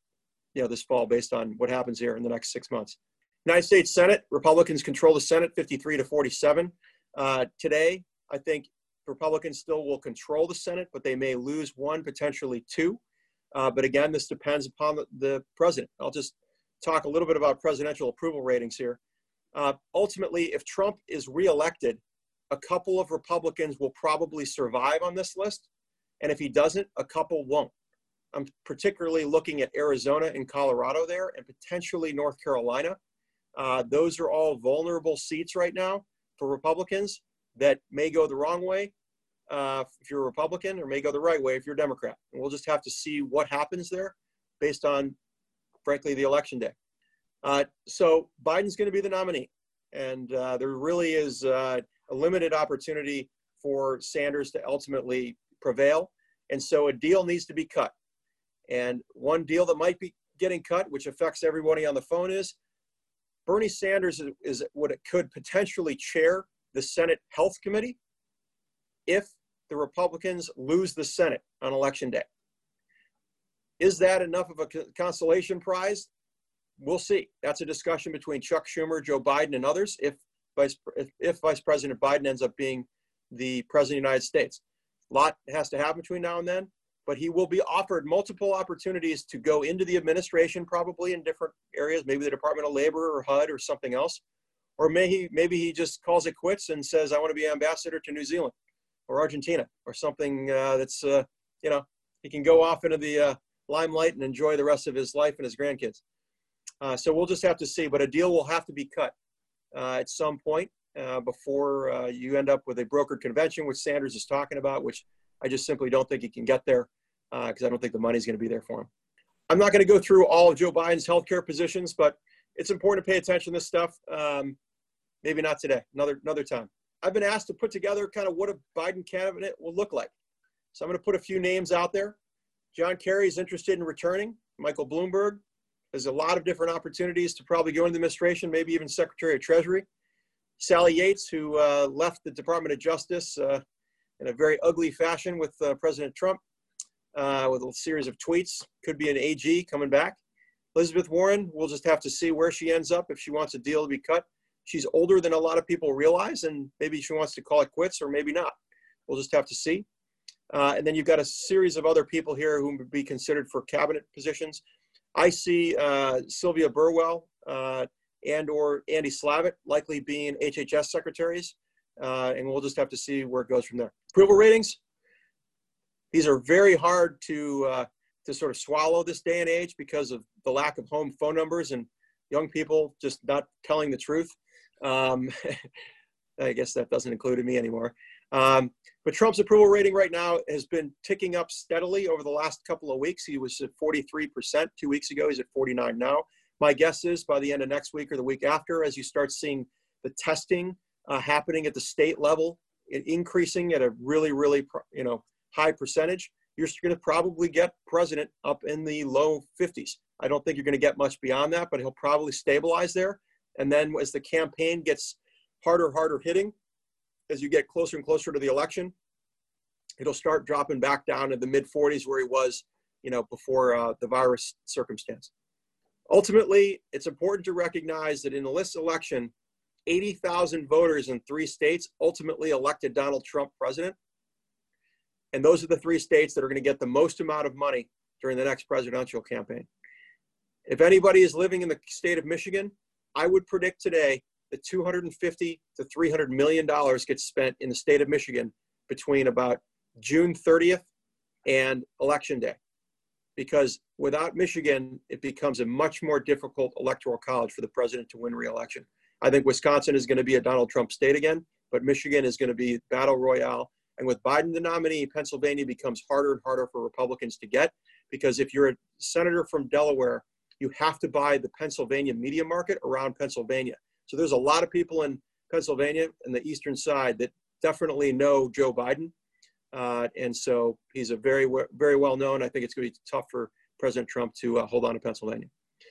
you know, this fall based on what happens here in the next six months. United States Senate, Republicans control the Senate 53 to 47. Uh, today, I think Republicans still will control the Senate, but they may lose one, potentially two. Uh, but again, this depends upon the, the president. I'll just talk a little bit about presidential approval ratings here. Uh, ultimately, if Trump is reelected, a couple of Republicans will probably survive on this list. And if he doesn't, a couple won't. I'm particularly looking at Arizona and Colorado there and potentially North Carolina. Uh, those are all vulnerable seats right now for Republicans that may go the wrong way uh, if you're a Republican or may go the right way if you're a Democrat. And we'll just have to see what happens there based on frankly, the election day. Uh, so Biden's going to be the nominee. And uh, there really is uh, a limited opportunity for Sanders to ultimately prevail. And so a deal needs to be cut. And one deal that might be getting cut, which affects everybody on the phone, is Bernie Sanders is, is what it could potentially chair the Senate Health Committee if the Republicans lose the Senate on election day. Is that enough of a consolation prize? We'll see. That's a discussion between Chuck Schumer, Joe Biden, and others if Vice, if, if Vice President Biden ends up being the President of the United States. A lot has to happen between now and then, but he will be offered multiple opportunities to go into the administration, probably in different areas, maybe the Department of Labor or HUD or something else. Or may he, maybe he just calls it quits and says, I want to be ambassador to New Zealand or Argentina or something uh, that's, uh, you know, he can go off into the uh, limelight and enjoy the rest of his life and his grandkids. Uh, so we'll just have to see, but a deal will have to be cut uh, at some point uh, before you end up with a brokered convention, which Sanders is talking about, which I just simply don't think he can get there because I don't think the money's going to be there for him. I'm not going to go through all of Joe Biden's healthcare positions, but it's important to pay attention to this stuff. Um, maybe not today, another another time. I've been asked to put together kind of what a Biden cabinet will look like. So I'm going to put a few names out there. John Kerry is interested in returning. Michael Bloomberg has a lot of different opportunities to probably go into the administration, maybe even Secretary of Treasury. Sally Yates, who uh, left the Department of Justice uh, in a very ugly fashion with uh, President Trump, uh, with a series of tweets, could be an AG coming back. Elizabeth Warren, we'll just have to see where she ends up if she wants a deal to be cut. She's older than a lot of people realize, and maybe she wants to call it quits, or maybe not. We'll just have to see. Uh, and then you've got a series of other people here who would be considered for cabinet positions. I see uh, Sylvia Burwell uh, and or Andy Slavitt likely being HHS secretaries, uh, and we'll just have to see where it goes from there. Approval ratings. These are very hard to uh, to sort of swallow this day and age because of the lack of home phone numbers and young people just not telling the truth. Um, I guess that doesn't include me anymore. Um, but Trump's approval rating right now has been ticking up steadily over the last couple of weeks. He was at 43% two weeks ago. He's at 49 now. My guess is by the end of next week or the week after, as you start seeing the testing uh, happening at the state level, increasing at a really, really, you know, high percentage, you're going to probably get president up in the low 50s. I don't think you're going to get much beyond that, but he'll probably stabilize there. And then as the campaign gets harder, harder hitting, as you get closer and closer to the election, it'll start dropping back down to the mid 40s where he was, you know, before uh, the virus circumstance. Ultimately, it's important to recognize that in this election, 80,000 voters in three states ultimately elected Donald Trump president. And those are the three states that are going to get the most amount of money during the next presidential campaign. If anybody is living in the state of Michigan, I would predict today that 250 to 300 million dollars gets spent in the state of Michigan between about June 30th and election day. Because without Michigan, it becomes a much more difficult electoral college for the president to win re-election. I think Wisconsin is going to be a Donald Trump state again, but Michigan is going to be battle royale. And with Biden the nominee, Pennsylvania becomes harder and harder for Republicans to get because if you're a senator from Delaware, you have to buy the Pennsylvania media market around Pennsylvania. So there's a lot of people in Pennsylvania and the eastern side that definitely know Joe Biden. Uh, and so he's a very, very well known. I think it's going to be tough for President Trump to uh, hold on to Pennsylvania.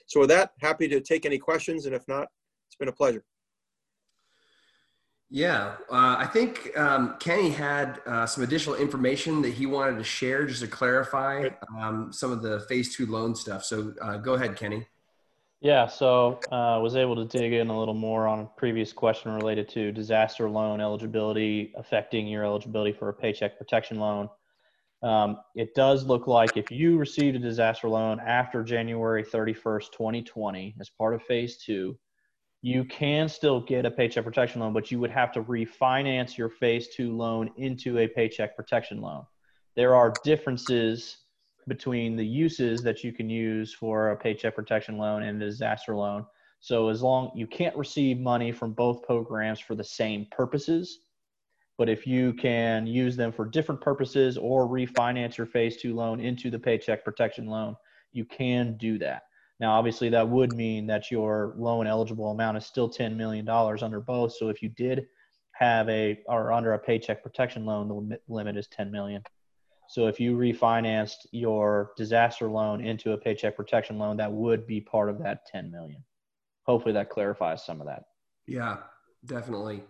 So with that, happy to take any questions. And if not, it's been a pleasure. Yeah, uh, I think um, Kenny had uh, some additional information that he wanted to share just to clarify um, some of the phase two loan stuff. So uh, go ahead, Kenny. Yeah, so I uh, was able to dig in a little more on a previous question related to disaster loan eligibility affecting your eligibility for a paycheck protection loan. Um, it does look like if you received a disaster loan after January 31st, 2020, as part of phase two, you can still get a paycheck protection loan, but you would have to refinance your phase two loan into a paycheck protection loan. There are differences between the uses that you can use for a paycheck protection loan and a disaster loan. So as long you can't receive money from both programs for the same purposes, but if you can use them for different purposes or refinance your phase two loan into the paycheck protection loan, you can do that. Now, obviously, that would mean that your loan eligible amount is still $10 million under both. So if you did have a or under a paycheck protection loan, the limit is 10 million. So if you refinanced your disaster loan into a paycheck protection loan, that would be part of that 10 million. Hopefully that clarifies some of that. Yeah, definitely.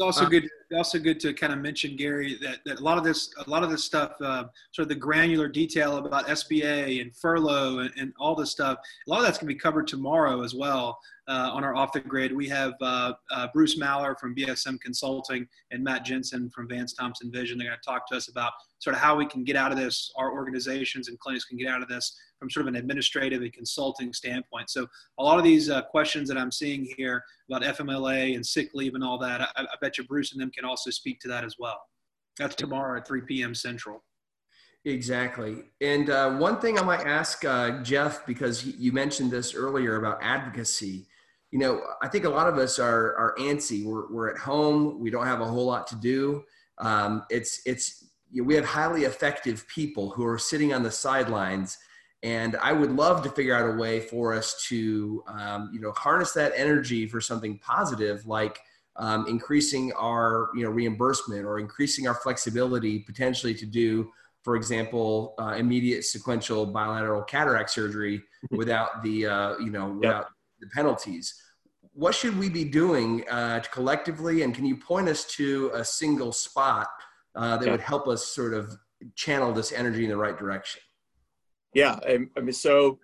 It's also good. Also good to kind of mention, Gary, that, that a lot of this, a lot of this stuff, uh, sort of the granular detail about SBA and furlough and, and all this stuff. A lot of that's going to be covered tomorrow as well uh, on our off the grid. We have uh, uh Bruce Maller from BSM Consulting and Matt Jensen from Vance Thompson Vision. They're going to talk to us about sort of how we can get out of this. Our organizations and clinics can get out of this from sort of an administrative and consulting standpoint. So a lot of these uh, questions that I'm seeing here about FMLA and sick leave and all that, I, I, bet you Bruce and them can also speak to that as well. That's tomorrow at 3 p.m. Central. Exactly. And uh, one thing I might ask uh, Jeff, because you mentioned this earlier about advocacy. You know, I think a lot of us are, are antsy. We're, we're at home. We don't have a whole lot to do. Um, it's, it's, you know, we have highly effective people who are sitting on the sidelines and I would love to figure out a way for us to, um, you know, harness that energy for something positive, like um, increasing our you know reimbursement or increasing our flexibility potentially to do for example uh, immediate sequential bilateral cataract surgery without the uh, you know without yep. The penalties. What should we be doing uh, collectively? And can you point us to a single spot uh, that would help us sort of channel this energy in the right direction? Yeah i, mean so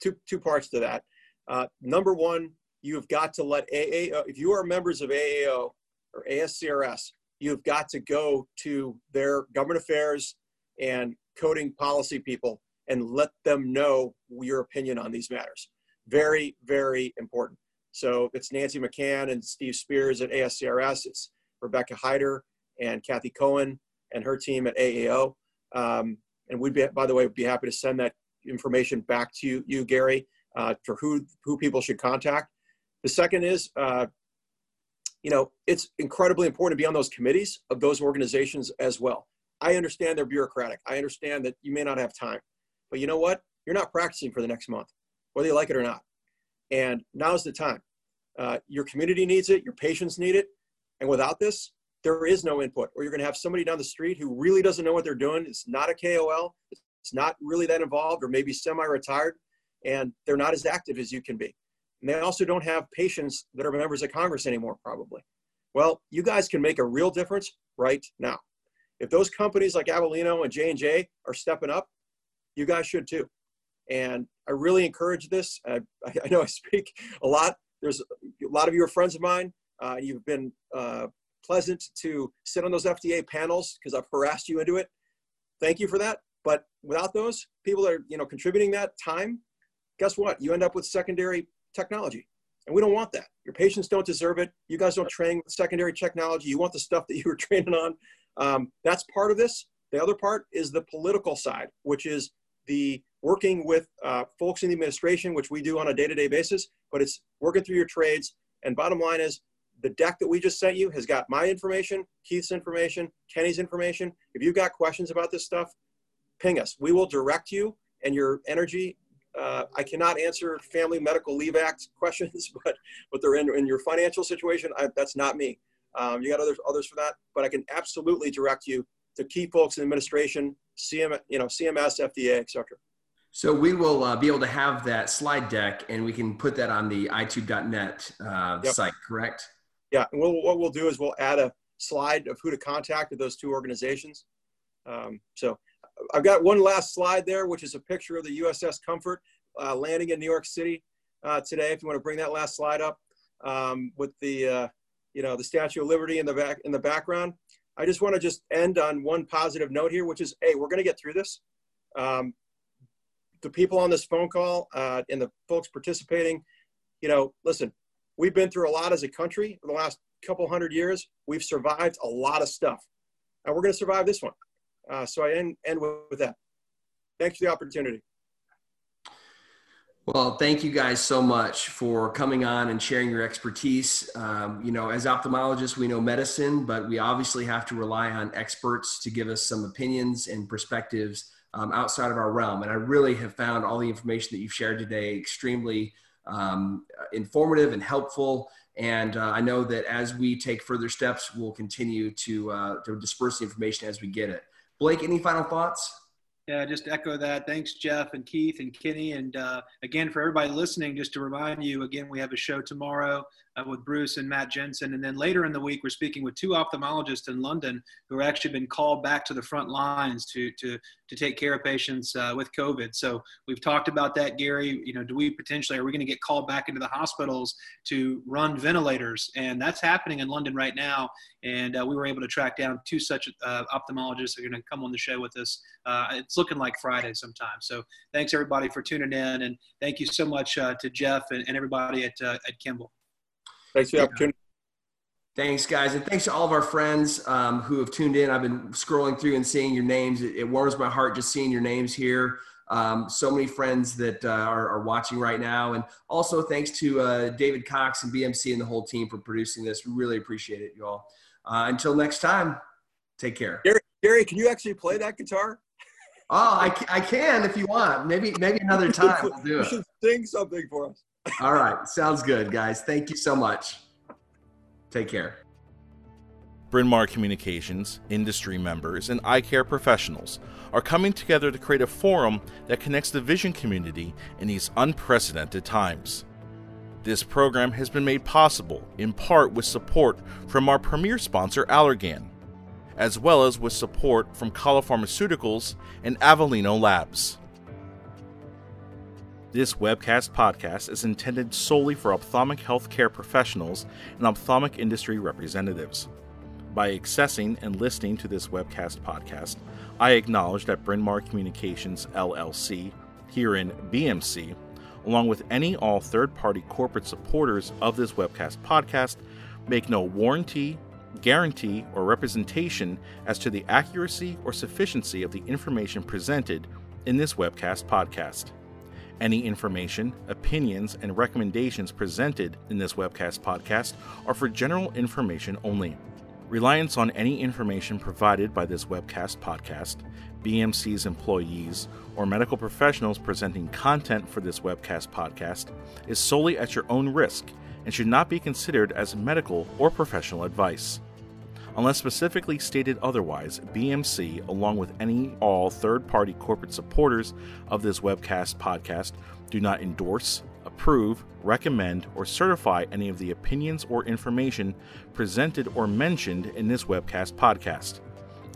two two parts to that. Uh, number one you have got to let AAO, if you are members of AAO or ASCRS, you've got to go to their government affairs and coding policy people and let them know your opinion on these matters. Very, very important. So it's Nancy McCann and Steve Spears at ASCRS. It's Rebecca Hyder and Kathy Cohen and her team at AAO. Um, and we'd be, by the way, be happy to send that information back to you, you Gary, uh, for who, who people should contact. The second is, uh, you know, it's incredibly important to be on those committees of those organizations as well. I understand they're bureaucratic. I understand that you may not have time, but you know what? You're not practicing for the next month, whether you like it or not. And now's the time. Uh, your community needs it. Your patients need it. And without this, there is no input. Or you're going to have somebody down the street who really doesn't know what they're doing. It's not a KOL. It's not really that involved, or maybe semi-retired, and they're not as active as you can be. And they also don't have patients that are members of Congress anymore, probably. Well, you guys can make a real difference right now. If those companies like Avellino and J&J are stepping up, you guys should too. And I really encourage this. I, I know I speak a lot. There's a lot of you are friends of mine. Uh, you've been uh, pleasant to sit on those FDA panels because I've harassed you into it. Thank you for that. But without those people that are you know contributing that time, guess what? You end up with secondary technology. And we don't want that. Your patients don't deserve it. You guys don't train with secondary technology. You want the stuff that you were training on. Um, that's part of this. The other part is the political side, which is the working with uh, folks in the administration, which we do on a day-to-day basis, but it's working through your trades. And bottom line is the deck that we just sent you has got my information, Keith's information, Kenny's information. If you've got questions about this stuff, ping us. We will direct you and your energy uh, I cannot answer Family Medical Leave Act questions, but but they're in, in your financial situation. I, that's not me. Um, you got others others for that, but I can absolutely direct you to key folks in administration, CM, you know, CMS, FDA, etc. So we will uh, be able to have that slide deck, and we can put that on the Eyetube.net uh, yep. site. Correct? Yeah, and we'll, what we'll do is we'll add a slide of who to contact at those two organizations. Um, so I've got one last slide there, which is a picture of the USS Comfort uh, landing in New York City uh, today. If you want to bring that last slide up um, with the, uh, you know, the Statue of Liberty in the back in the background. I just want to just end on one positive note here, which is, hey, we're going to get through this. Um, the people on this phone call uh, and the folks participating, you know, listen, we've been through a lot as a country for the last couple hundred years. We've survived a lot of stuff, and we're going to survive this one. Uh, so I end, end with that. Thanks for the opportunity. Well, thank you guys so much for coming on and sharing your expertise. Um, you know, as ophthalmologists, we know medicine, but we obviously have to rely on experts to give us some opinions and perspectives um, outside of our realm. And I really have found all the information that you've shared today extremely um, informative and helpful. And uh, I know that as we take further steps, we'll continue to, uh, to disperse the information as we get it. Blake, any final thoughts? Yeah, just echo that. Thanks, Jeff and Keith and Kenny. And uh, again, for everybody listening, just to remind you, again, we have a show tomorrow uh, with Bruce and Matt Jensen. And then later in the week, we're speaking with two ophthalmologists in London who have actually been called back to the front lines to, to, to take care of patients uh, with COVID. So we've talked about that, Gary. You know, do we potentially, are we going to get called back into the hospitals to run ventilators? And that's happening in London right now. And uh, we were able to track down two such uh, ophthalmologists that are going to come on the show with us. Uh, it's looking like Friday sometime. So thanks everybody for tuning in. And thank you so much uh, to Jeff and, and everybody at, at Kimbell. Thanks for the opportunity. Thanks, guys. And thanks to all of our friends um, who have tuned in. I've been scrolling through and seeing your names. It, it warms my heart just seeing your names here. Um, so many friends that uh, are, are, watching right now. And also thanks to uh, David Cox and BMC and the whole team for producing this. We really appreciate it, you all. Uh, until next time, take care. Gary, Gary, can you actually play that guitar? Oh, I, I can if you want. Maybe maybe another time we'll do it. You should sing something for us. All right. Sounds good, guys. Thank you so much. Take care. Bryn Mawr Communications, industry members, and eye care professionals are coming together to create a forum that connects the vision community in these unprecedented times. This program has been made possible in part with support from our premier sponsor, Allergan, as well as with support from Kala Pharmaceuticals and Avellino Labs. This webcast podcast is intended solely for ophthalmic healthcare professionals and ophthalmic industry representatives. By accessing and listening to this webcast podcast, I acknowledge that Bryn Mawr Communications LLC, herein BMC, along with any all third party corporate supporters of this webcast podcast, make no warranty, guarantee, or representation as to the accuracy or sufficiency of the information presented in this webcast podcast. Any information, opinions, and recommendations presented in this webcast podcast are for general information only. Reliance on any information provided by this webcast podcast, BMC's employees, or medical professionals presenting content for this webcast podcast is solely at your own risk and should not be considered as medical or professional advice. Unless specifically stated otherwise, BMC, along with any all third party corporate supporters of this webcast podcast, do not endorse, approve, recommend, or certify any of the opinions or information presented or mentioned in this webcast podcast.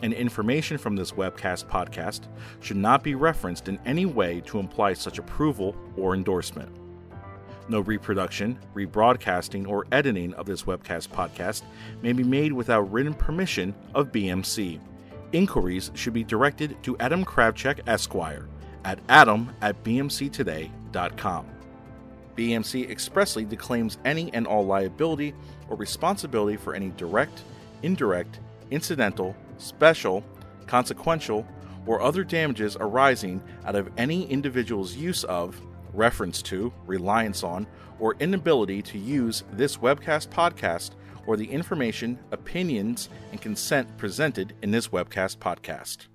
And information from this webcast podcast should not be referenced in any way to imply such approval or endorsement. No reproduction, rebroadcasting, or editing of this webcast podcast may be made without written permission of BMC. Inquiries should be directed to Adam Krafczek Esquire at adam at bmctoday.com. BMC expressly declaims any and all liability or responsibility for any direct, indirect, incidental, special, consequential, or other damages arising out of any individual's use of, reference to, reliance on, or inability to use this webcast podcast or the information, opinions, and consent presented in this webcast podcast.